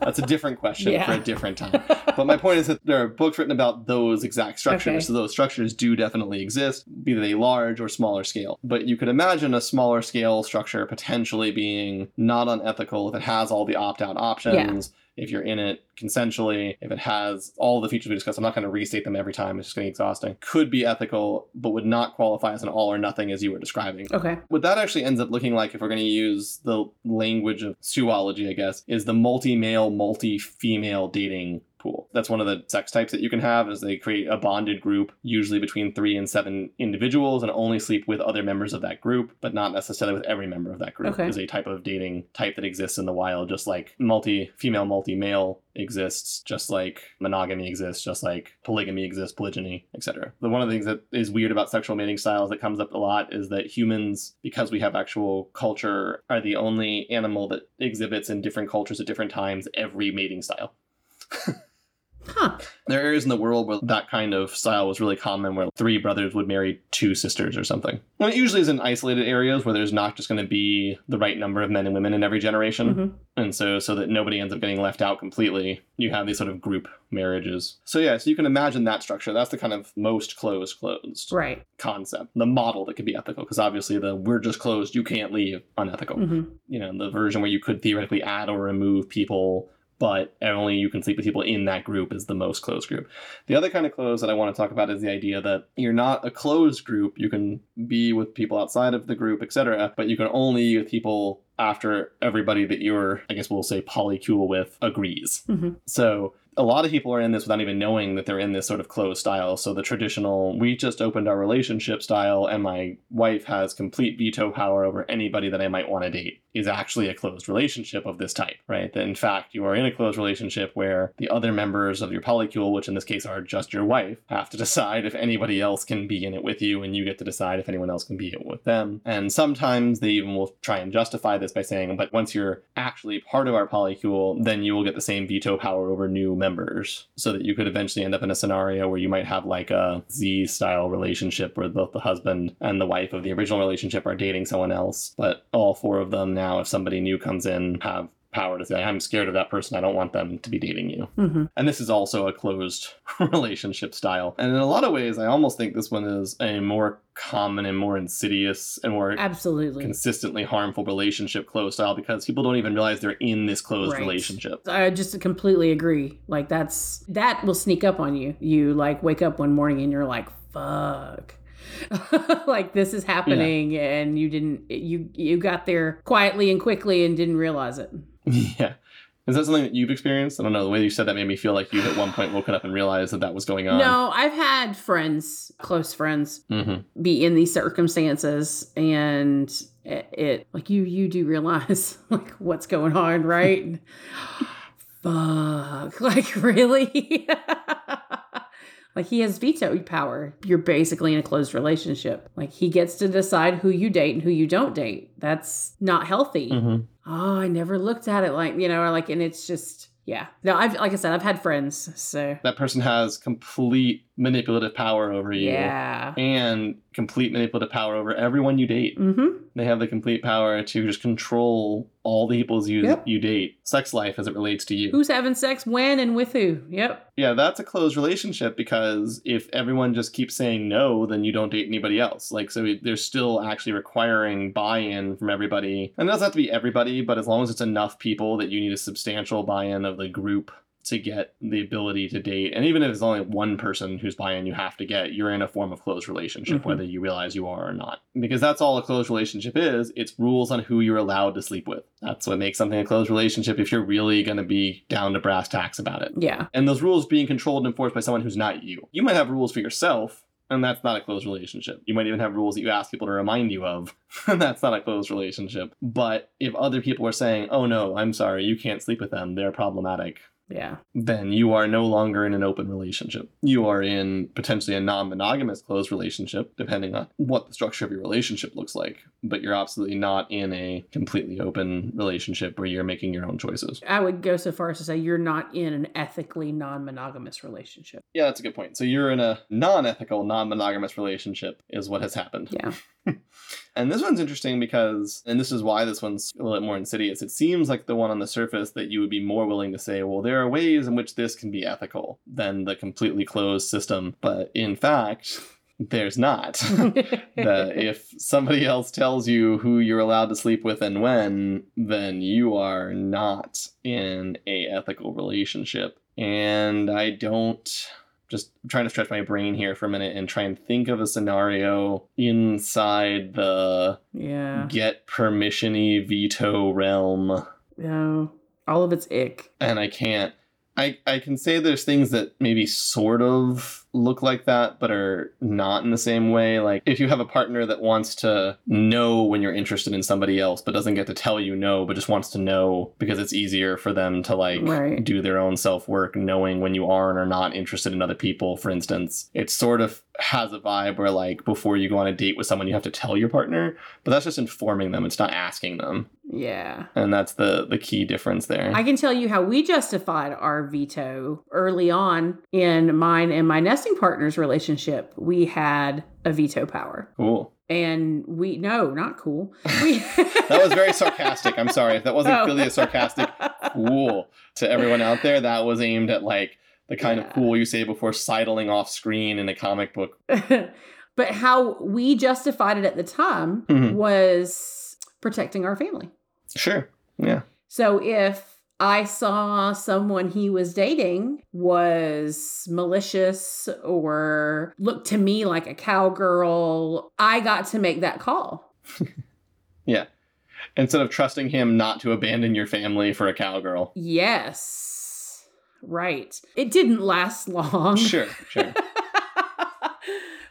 That's a different question Yeah. for a different time. But my point is that there are books written about those exact structures. Okay. So those structures do definitely exist, be they large or smaller scale. But you could imagine a smaller scale structure potentially being not unethical if it has all the opt out options. If you're in it consensually, if it has all the features we discussed, I'm not going to restate them every time, it's just going to be exhausting. Could be ethical, but would not qualify as an all or nothing as you were describing okay. what that actually ends up looking like if we're going to use the language of zoology, I guess, is the multi-male, multi-female dating pool. That's one of the sex types that you can have is they create a bonded group, usually between three and seven individuals, and only sleep with other members of that group, but not necessarily with every member of that group. Okay. Is a type of dating type that exists in the wild, just like multi-female, multi-male exists, just like monogamy exists, just like polygamy exists, polygyny, etc. The one of the things that is weird about sexual mating styles that comes up a lot is that humans, because we have actual culture, are the only animal that exhibits in different cultures at different times every mating style. Huh. There are areas in the world where that kind of style was really common, where three brothers would marry two sisters or something. And it usually is in isolated areas where there's not just going to be the right number of men and women in every generation. Mhm. And so, so that nobody ends up getting left out completely, you have these sort of group marriages. So, yeah, so you can imagine that structure. That's the kind of most closed, closed Right. concept, the model that could be ethical. Because obviously, the we're just closed, you can't leave, unethical. hmm You know, the version where you could theoretically add or remove people, but only you can sleep with people in that group is the most closed group. The other kind of closed that I want to talk about is the idea that you're not a closed group. You can be with people outside of the group, etc., but you can only be with people after everybody that you're, I guess we'll say, polycule with agrees. Mhm. So a lot of people are in this without even knowing that they're in this sort of closed style. So the traditional, we just opened our relationship style, and my wife has complete veto power over anybody that I might want to date, is actually a closed relationship of this type, right? That in fact, you are in a closed relationship where the other members of your polycule, which in this case are just your wife, have to decide if anybody else can be in it with you, and you get to decide if anyone else can be it with them. And sometimes they even will try and justify this by saying, but once you're actually part of our polycule, then you will get the same veto power over new members. So that you could eventually end up in a scenario where you might have like a Z style relationship where both the husband and the wife of the original relationship are dating someone else, but all four of them now, if somebody new comes in, have power to say, I'm scared of that person. I don't want them to be dating you. hmm And this is also a closed relationship style. And in a lot of ways, I almost think this one is a more common and more insidious and more Absolutely. consistently harmful relationship closed style because people don't even realize they're in this closed Right. relationship. I just completely agree. Like that's that will sneak up on you. You like wake up one morning and you're like, "Fuck." like this is happening and you didn't you you got there quietly and quickly and didn't realize it. yeah. Is that something that you've experienced? I don't know. The way you said that made me feel like you at one point woken up and realized that that was going on. No, I've had friends, close friends hmm be in these circumstances and it, it like you you do realize like what's going on, right? Fuck. Like really? Like he has veto power. You're basically in a closed relationship. Like he gets to decide who you date and who you don't date. That's not healthy. hmm Oh, I never looked at it like, you know, like and it's just yeah. No, I've like I said, I've had friends. So That person has complete manipulative power over you. yeah. And complete manipulative power over everyone you date. Mm-hmm. They have the complete power to just control all the people you, Yep. you date, sex life as it relates to you. Who's having sex when and with who? Yep. Yeah, that's a closed relationship because if everyone just keeps saying no, then you don't date anybody else. Like, so they're still actually requiring buy in from everybody. And it doesn't have to be everybody, but as long as it's enough people that you need a substantial buy in of the group to get the ability to date. And even if it's only one person who's buying, you have to get, you're in a form of closed relationship, Mhm. whether you realize you are or not. Because that's all a closed relationship is it's rules on who you're allowed to sleep with. That's what makes something a closed relationship if you're really going to be down to brass tacks about it Yeah. and those rules being controlled and enforced by someone who's not you. You might have rules for yourself, and that's not a closed relationship. You might even have rules that you ask people to remind you of, and that's not a closed relationship. But if other people are saying, oh no, I'm sorry, you can't sleep with them, they're problematic, Yeah. then you are no longer in an open relationship. You are in potentially a non monogamous closed relationship, depending on what the structure of your relationship looks like. But you're absolutely not in a completely open relationship where you're making your own choices. I would go so far as to say you're not in an ethically non monogamous relationship. Yeah, that's a good point. So you're in a non ethical, non monogamous relationship, is what has happened. Yeah. And this one's interesting because, and this is why this one's a little bit more insidious. It seems like the one on the surface that you would be more willing to say, well, there are ways in which this can be ethical than the completely closed system. But in fact, there's not. if somebody else tells you who you're allowed to sleep with and when, then you are not in a ethical relationship. And I don't just trying to stretch my brain here for a minute and try and think of a scenario inside the yeah. get permissiony veto realm No. All of it's ick. and I can't I I can say there's things that maybe sort of look like that but are not in the same way. Like if you have a partner that wants to know when you're interested in somebody else but doesn't get to tell you no but just wants to know because it's easier for them to like Right. do their own self-work knowing when you are and are not interested in other people for instance. It sort of has a vibe where like before you go on a date with someone you have to tell your partner but that's just informing them. It's not asking them. Yeah. and that's the the key difference there. I can tell you how we justified our veto early on in mine and my partner's relationship. We had a veto power. cool And we, no, not cool. We, that was very sarcastic i'm sorry if that wasn't Oh. really a sarcastic cool to everyone out there that was aimed at like the kind of Yeah. cool you say before sidling off screen in a comic book but how we justified it at the time Mhm. was protecting our family. sure yeah So if I saw someone he was dating was malicious or looked to me like a cowgirl, I got to make that call. Yeah. Instead of trusting him not to abandon your family for a cowgirl Yes. Right. It didn't last long. sure sure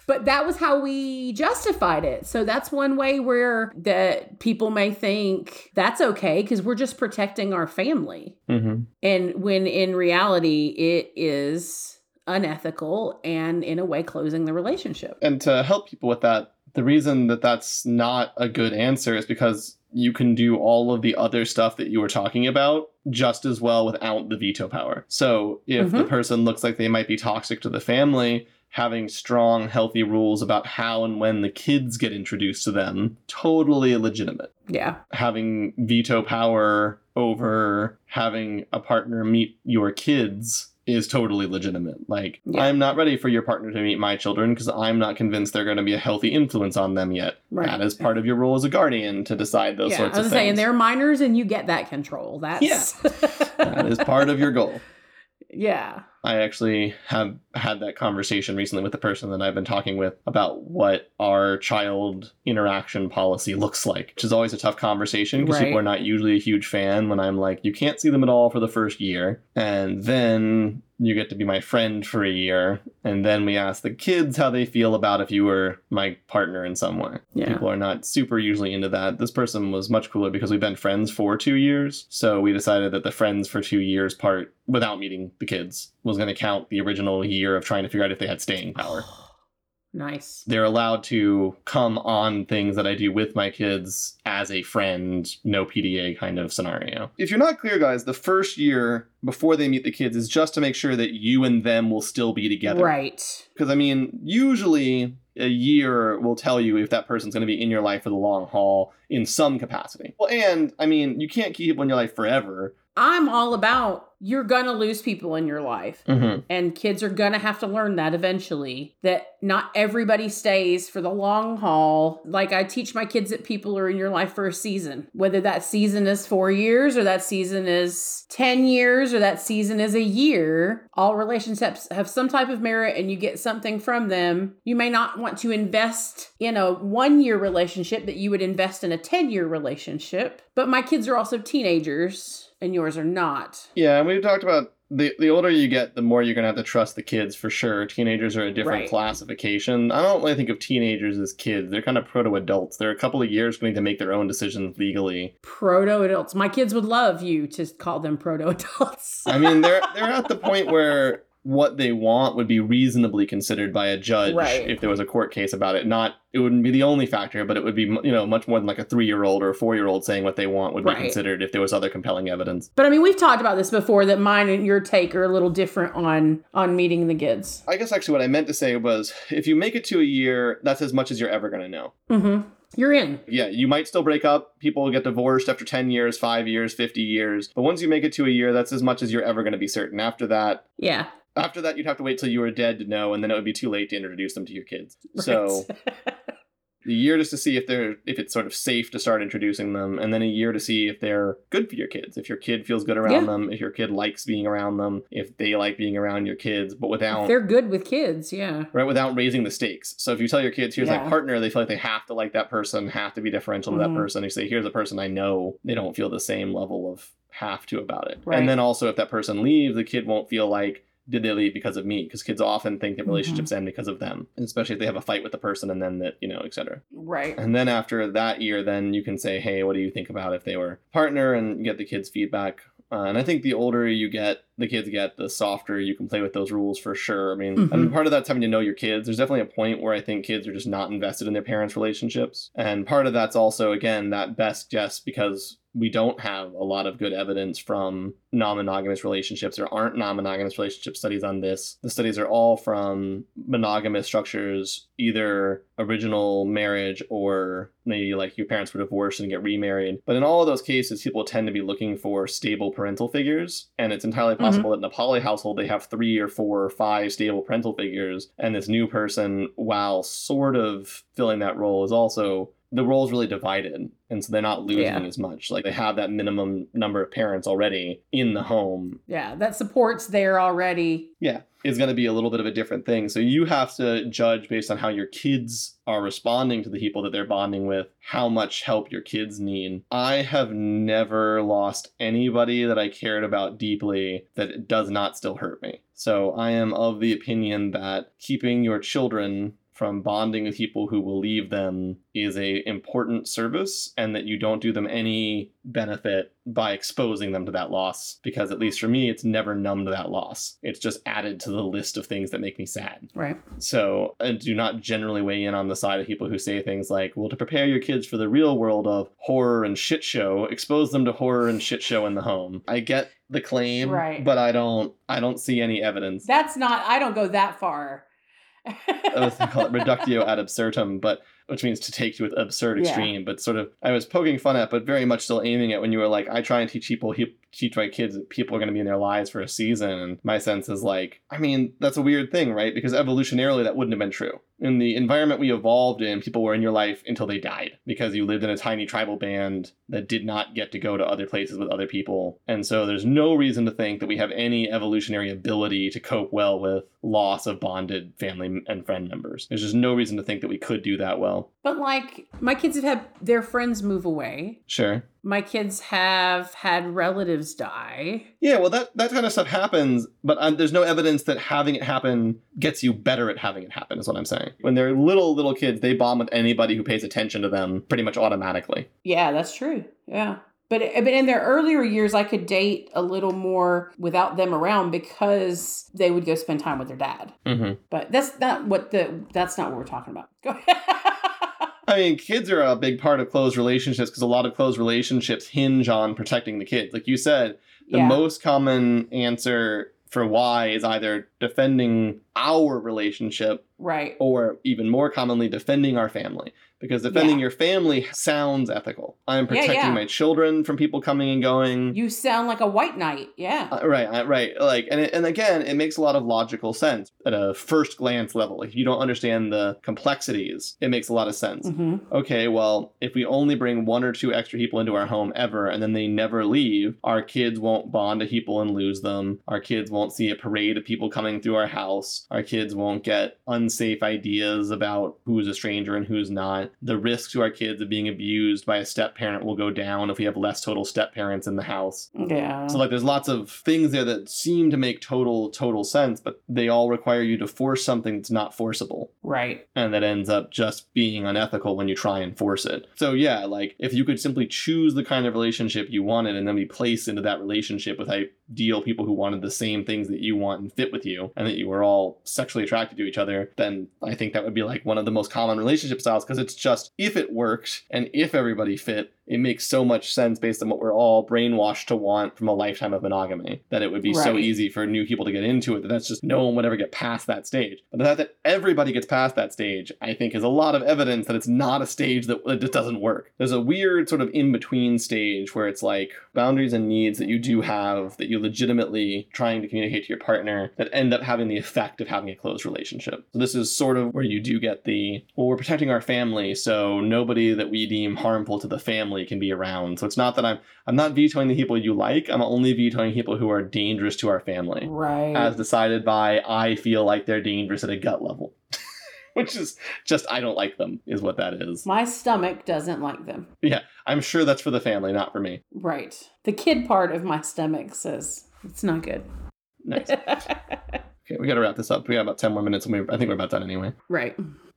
but that was how we justified it. So that's one way where that people may think that's okay because we're just protecting our family. hmm And when in reality it is unethical and in a way closing the relationship. and to help people with that the reason that that's not a good answer is because you can do all of the other stuff that you were talking about just as well without the veto power. So if the Mhm. person looks like they might be toxic to the family, having strong, healthy rules about how and when the kids get introduced to them, totally legitimate. Yeah. Having veto power over having a partner meet your kids is totally legitimate. Like, Yeah. I'm not ready for your partner to meet my children because I'm not convinced they're going to be a healthy influence on them yet. Right. That is part of your role as a guardian to decide those yeah, sorts of things. I was saying they're minors and you get that control. That's yeah. that is part of your goal. Yeah. I actually have had that conversation recently with the person that I've been talking with about what our child interaction policy looks like, which is always a tough conversation because Right. people are not usually a huge fan when I'm like, you can't see them at all for the first year. And then you get to be my friend for a year. And then we ask the kids how they feel about if you were my partner in some way. Yeah. People are not super usually into that. This person was much cooler because we've been friends for two years. So we decided that the friends for two years part, without meeting the kids, was going to count the original year of trying to figure out if they had staying power. Nice. They're allowed to come on things that I do with my kids as a friend, no PDA kind of scenario. If you're not clear, guys, the first year before they meet the kids is just to make sure that you and them will still be together. Right. Because, I mean, usually a year will tell you if that person's going to be in your life for the long haul in some capacity. Well, and, I mean, you can't keep people in your life forever. I'm all about you're going to lose people in your life. Mm-hmm. And kids are going to have to learn that eventually that not everybody stays for the long haul. Like I teach my kids that people are in your life for a season, whether that season is four years or that season is 10 years or that season is a year. All relationships have some type of merit and you get something from them. You may not want to invest in a one year relationship that you would invest in a 10 year relationship. But my kids are also teenagers and yours are not. Yeah, and we've talked about the the older you get, the more you're gonna have to trust the kids for sure. Teenagers are a different Right. classification. I don't really think of teenagers as kids. They're kind of proto adults. They're a couple of years going to make their own decisions legally. Proto adults. My kids would love you to call them proto adults. I mean, they're they're at the point where what they want would be reasonably considered by a judge Right. if there was a court case about it. Not it wouldn't be the only factor, but it would be you know much more than like a three year old or a four year old saying what they want would Right. be considered if there was other compelling evidence. But I mean, we've talked about this before that mine and your take are a little different on on meeting the kids. I guess actually what I meant to say was if you make it to a year, that's as much as you're ever going to know. Mm-hmm. You're in. Yeah, you might still break up. People get divorced after 10 years, 5 years, 50 years. But once you make it to a year, that's as much as you're ever going to be certain. After that, Yeah. After that you'd have to wait till you were dead to know and then it would be too late to introduce them to your kids. So, Right. the year just to see if they're if it's sort of safe to start introducing them and then a year to see if they're good for your kids. If your kid feels good around Yeah. them, if your kid likes being around them, if they like being around your kids, but without They're good with kids. Yeah. right without raising the stakes so if you tell your kids here's Yeah. my partner they feel like they have to like that person have to be differential to Mhm. that person you say here's a person i know they don't feel the same level of have to about it Right. and then also if that person leaves the kid won't feel like did they leave because of me? Because kids often think that relationships end because of them especially if they have a fight with the person and then that you know etc Right. and then after that year then you can say hey what do you think about if they were partner and get the kids feedback? Uh, and I think the older you get, the kids get, the softer you can play with those rules for sure. I mean, Mhm. and part of that's having to know your kids. There's definitely a point where I think kids are just not invested in their parents' relationships. And part of that's also, again, that best guess because we don't have a lot of good evidence from non monogamous relationships. There aren't non monogamous relationship studies on this. The studies are all from monogamous structures, either original marriage or maybe like your parents were divorced and get remarried. But in all of those cases, people tend to be looking for stable parental figures. And it's entirely possible mm-hmm. that in a poly household, they have three or four or five stable parental figures. And this new person, while sort of filling that role, is also the role's really divided. And so they're not losing Yeah. as much. Like they have that minimum number of parents already in the home Yeah. That support's there already. yeah is going to be a little bit of a different thing so you have to judge based on how your kids are responding to the people that they're bonding with how much help your kids need i have never lost anybody that i cared about deeply that does not still hurt me so i am of the opinion that keeping your children from bonding with people who will leave them is a important service and that you don't do them any benefit by exposing them to that loss because at least for me it's never numbed that loss it's just added to the list of things that make me sad Right. so I do not generally weigh in on the side of people who say things like well to prepare your kids for the real world of horror and shit show expose them to horror and shit show in the home i get the claim Right. but i don't i don't see any evidence That's not, I don't go that far. I was gonna call it reductio ad absurdum, but which means to take to an absurd Yeah. extreme. But sort of, I was poking fun at, but very much still aiming at when you were like, I try and teach people, he, teach my kids that people are going to be in their lives for a season. And my sense is like, I mean, that's a weird thing, right? Because evolutionarily, that wouldn't have been true. In the environment we evolved in, people were in your life until they died because you lived in a tiny tribal band that did not get to go to other places with other people. And so there's no reason to think that we have any evolutionary ability to cope well with loss of bonded family and friend members. There's just no reason to think that we could do that well. But like, my kids have had their friends move away. Sure. My kids have had relatives die. Yeah, well, that, that kind of stuff happens, but um, there's no evidence that having it happen gets you better at having it happen, is what I'm saying. When they're little, little kids, they bond with anybody who pays attention to them pretty much automatically. Yeah, that's true. Yeah. But, but in their earlier years, I could date a little more without them around because they would go spend time with their dad. Mm-hmm. But that's not what the that's not what we're talking about. Go ahead. I mean, kids are a big part of closed relationships because a lot of closed relationships hinge on protecting the kids. Like you said, the yeah. most common answer for why is either defending our relationship right. or even more commonly defending our family because defending Yeah. your family sounds ethical i'm protecting yeah. my children from people coming and going You sound like a white knight. Yeah. Uh, right right like and, it, and again it makes a lot of logical sense at a first glance level if you don't understand the complexities it makes a lot of sense hmm okay, well, if we only bring one or two extra people into our home ever and then they never leave, our kids won't bond to people and lose them. Our kids won't see a parade of people coming through our house. Our kids won't get unsafe ideas about who's a stranger and who's not. The risk to our kids of being abused by a step parent will go down if we have less total step parents in the house. Yeah. So like there's lots of things there that seem to make total total sense, but they all require you to force something that's not forcible right. and that ends up just being unethical when you try and force it. So yeah, like if you could simply choose the kind of relationship you wanted and then be placed into that relationship with ideal people who wanted the same things that you want and fit with you and that you were all sexually attracted to each other, then I think that would be like one of the most common relationship styles because it's just if it worked and if everybody fit, it makes so much sense based on what we're all brainwashed to want from a lifetime of monogamy that it would be so easy for new people to get into it that that's just no one would ever get past that stage. But the fact that everybody gets past that stage, I think, is a lot of evidence that it's not a stage that it just doesn't work. There's a weird sort of in between stage where it's like boundaries and needs that you do have that you legitimately trying to communicate to your partner that end up having the effect of having a close relationship. So this is sort of where you do get the well, we're protecting our family, so nobody that we deem harmful to the family can be around. So it's not that I'm I'm not vetoing the people you like. I'm only vetoing people who are dangerous to our family Right. as decided by I feel like they're dangerous at a gut level. Which is just I don't like them is what that is. My stomach doesn't like them. Yeah, I'm sure that's for the family, not for me. Right. The kid part of my stomach says it's not good. Nice. Okay, we got to wrap this up. We got about 10 more minutes and we I think we're about done anyway. right.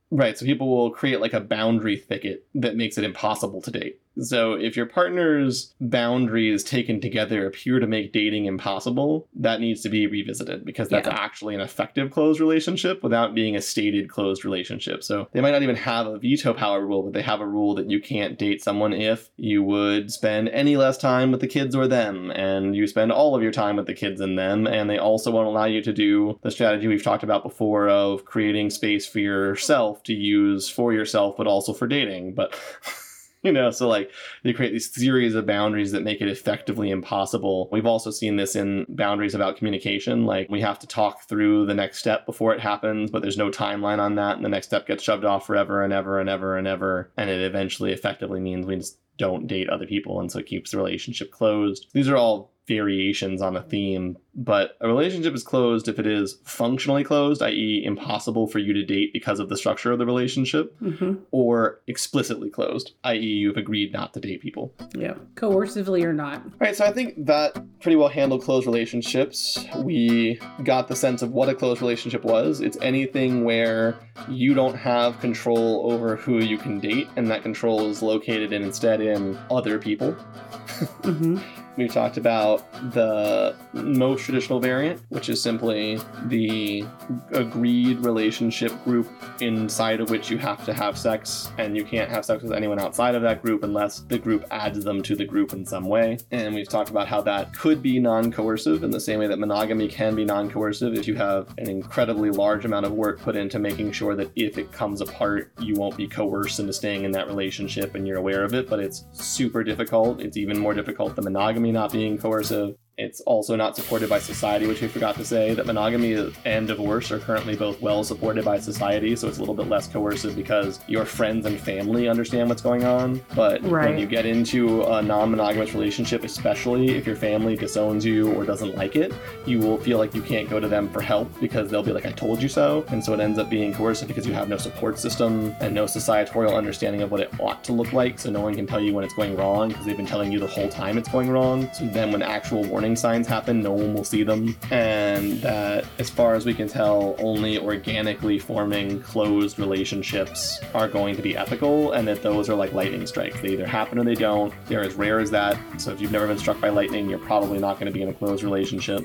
Right, so people will create like a boundary thicket that makes it impossible to date. So if your partner's boundaries taken together appear to make dating impossible, that needs to be revisited because that's Yeah. actually an effective closed relationship without being a stated closed relationship. So they might not even have a veto power rule, but they have a rule that you can't date someone if you would spend any less time with the kids or them, and you spend all of your time with the kids and them, and they also won't allow you to do the strategy we've talked about before of creating space for yourself to use for yourself, but also for dating. But you know, so like they create these series of boundaries that make it effectively impossible. We've also seen this in boundaries about communication. Like we have to talk through the next step before it happens, but there's no timeline on that, and the next step gets shoved off forever and ever and ever and ever, and it eventually effectively means we just don't date other people, and so it keeps the relationship closed. These are all variations on a theme, but a relationship is closed if it is functionally closed, i.e., impossible for you to date because of the structure of the relationship, hmm or explicitly closed, i.e., you've agreed not to date people. Yeah. Coercively or not. All right, so I think that pretty well handled closed relationships. We got the sense of what a closed relationship was. It's anything where you don't have control over who you can date, and that control is located in instead in other people. hmm We've talked about the most traditional variant, which is simply the agreed relationship group inside of which you have to have sex, and you can't have sex with anyone outside of that group unless the group adds them to the group in some way. And we've talked about how that could be non coercive in the same way that monogamy can be non coercive if you have an incredibly large amount of work put into making sure that if it comes apart, you won't be coerced into staying in that relationship and you're aware of it. But it's super difficult. It's even more difficult than monogamy not being coercive. It's also not supported by society, which we forgot to say that monogamy and divorce are currently both well supported by society, so it's a little bit less coercive because your friends and family understand what's going on. But when you get into a non monogamous relationship, especially if your family disowns you or doesn't like it, you will feel like you can't go to them for help because they'll be like, I told you so. And so it ends up being coercive because you have no support system and no societorial understanding of what it ought to look like. So no one can tell you when it's going wrong because they've been telling you the whole time it's going wrong. So then when actual warning signs happen, no one will see them. And that, as far as we can tell, only organically forming closed relationships are going to be ethical, and that those are like lightning strikes. They either happen or they don't. They're as rare as that. So if you've never been struck by lightning, you're probably not going to be in a closed relationship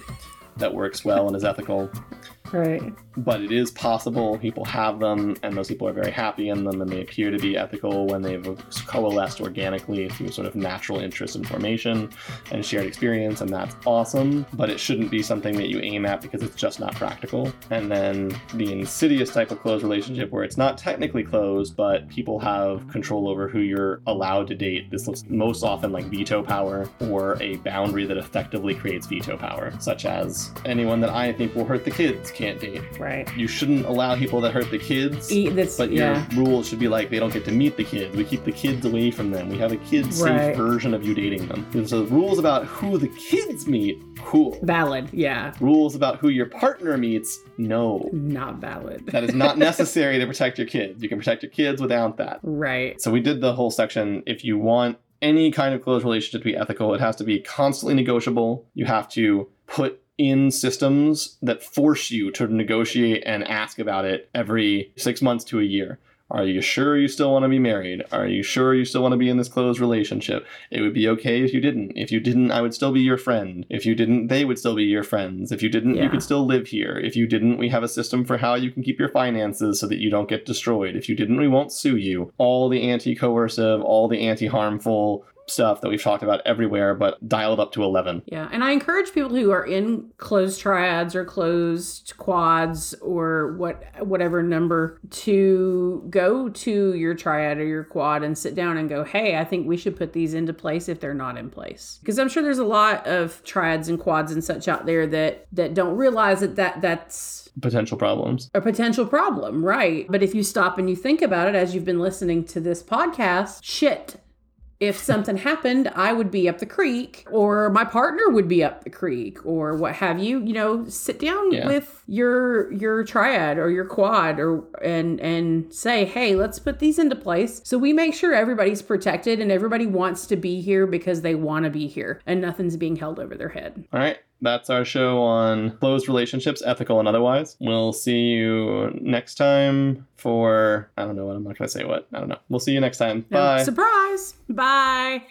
that works well and is ethical. Right. But it is possible people have them, and those people are very happy in them, and they appear to be ethical when they've coalesced organically through sort of natural interest and formation and shared experience, and that's awesome. But it shouldn't be something that you aim at because it's just not practical. And then the insidious type of closed relationship where it's not technically closed, but people have control over who you're allowed to date. This looks most often like veto power or a boundary that effectively creates veto power, such as anyone that I think will hurt the kids can't date. Right. You shouldn't allow people that hurt the kids. E- that's But yeah. your rules should be like they don't get to meet the kids. We keep the kids away from them. We have a kid safe Right. version of you dating them. And so the rules about who the kids meet, cool. Valid. Yeah. Rules about who your partner meets, no. Not valid. That is not necessary to protect your kids. You can protect your kids without that. right. So we did the whole section. If you want any kind of closed relationship to be ethical, it has to be constantly negotiable. You have to put in systems that force you to negotiate and ask about it every six months to a year. Are you sure you still want to be married? Are you sure you still want to be in this closed relationship? It would be okay if you didn't. If you didn't, I would still be your friend. If you didn't, they would still be your friends. If you didn't, you could still live here. If you didn't, we have a system for how you can keep your finances so that you don't get destroyed. If you didn't, we won't sue you. All the anti coercive, all the anti harmful stuff that we've talked about everywhere, but dialed up to 11. Yeah, and I encourage people who are in closed triads or closed quads or what whatever number to go to your triad or your quad and sit down and go, "Hey, I think we should put these into place if they're not in place." Because I'm sure there's a lot of triads and quads and such out there that that don't realize that that that's Potential problems. a potential problem, right? But if you stop and you think about it as you've been listening to this podcast, shit. If something happened, I would be up the creek, or my partner would be up the creek, or what have you. You know, sit down Yeah. with your your triad or your quad, or and and say, hey, let's put these into place so we make sure everybody's protected and everybody wants to be here because they want to be here, and nothing's being held over their head. All right. That's our show on closed relationships, ethical and otherwise. We'll see you next time for, I don't know what, I'm not to say what. I don't know. We'll see you next time. No, Bye. surprise! Bye.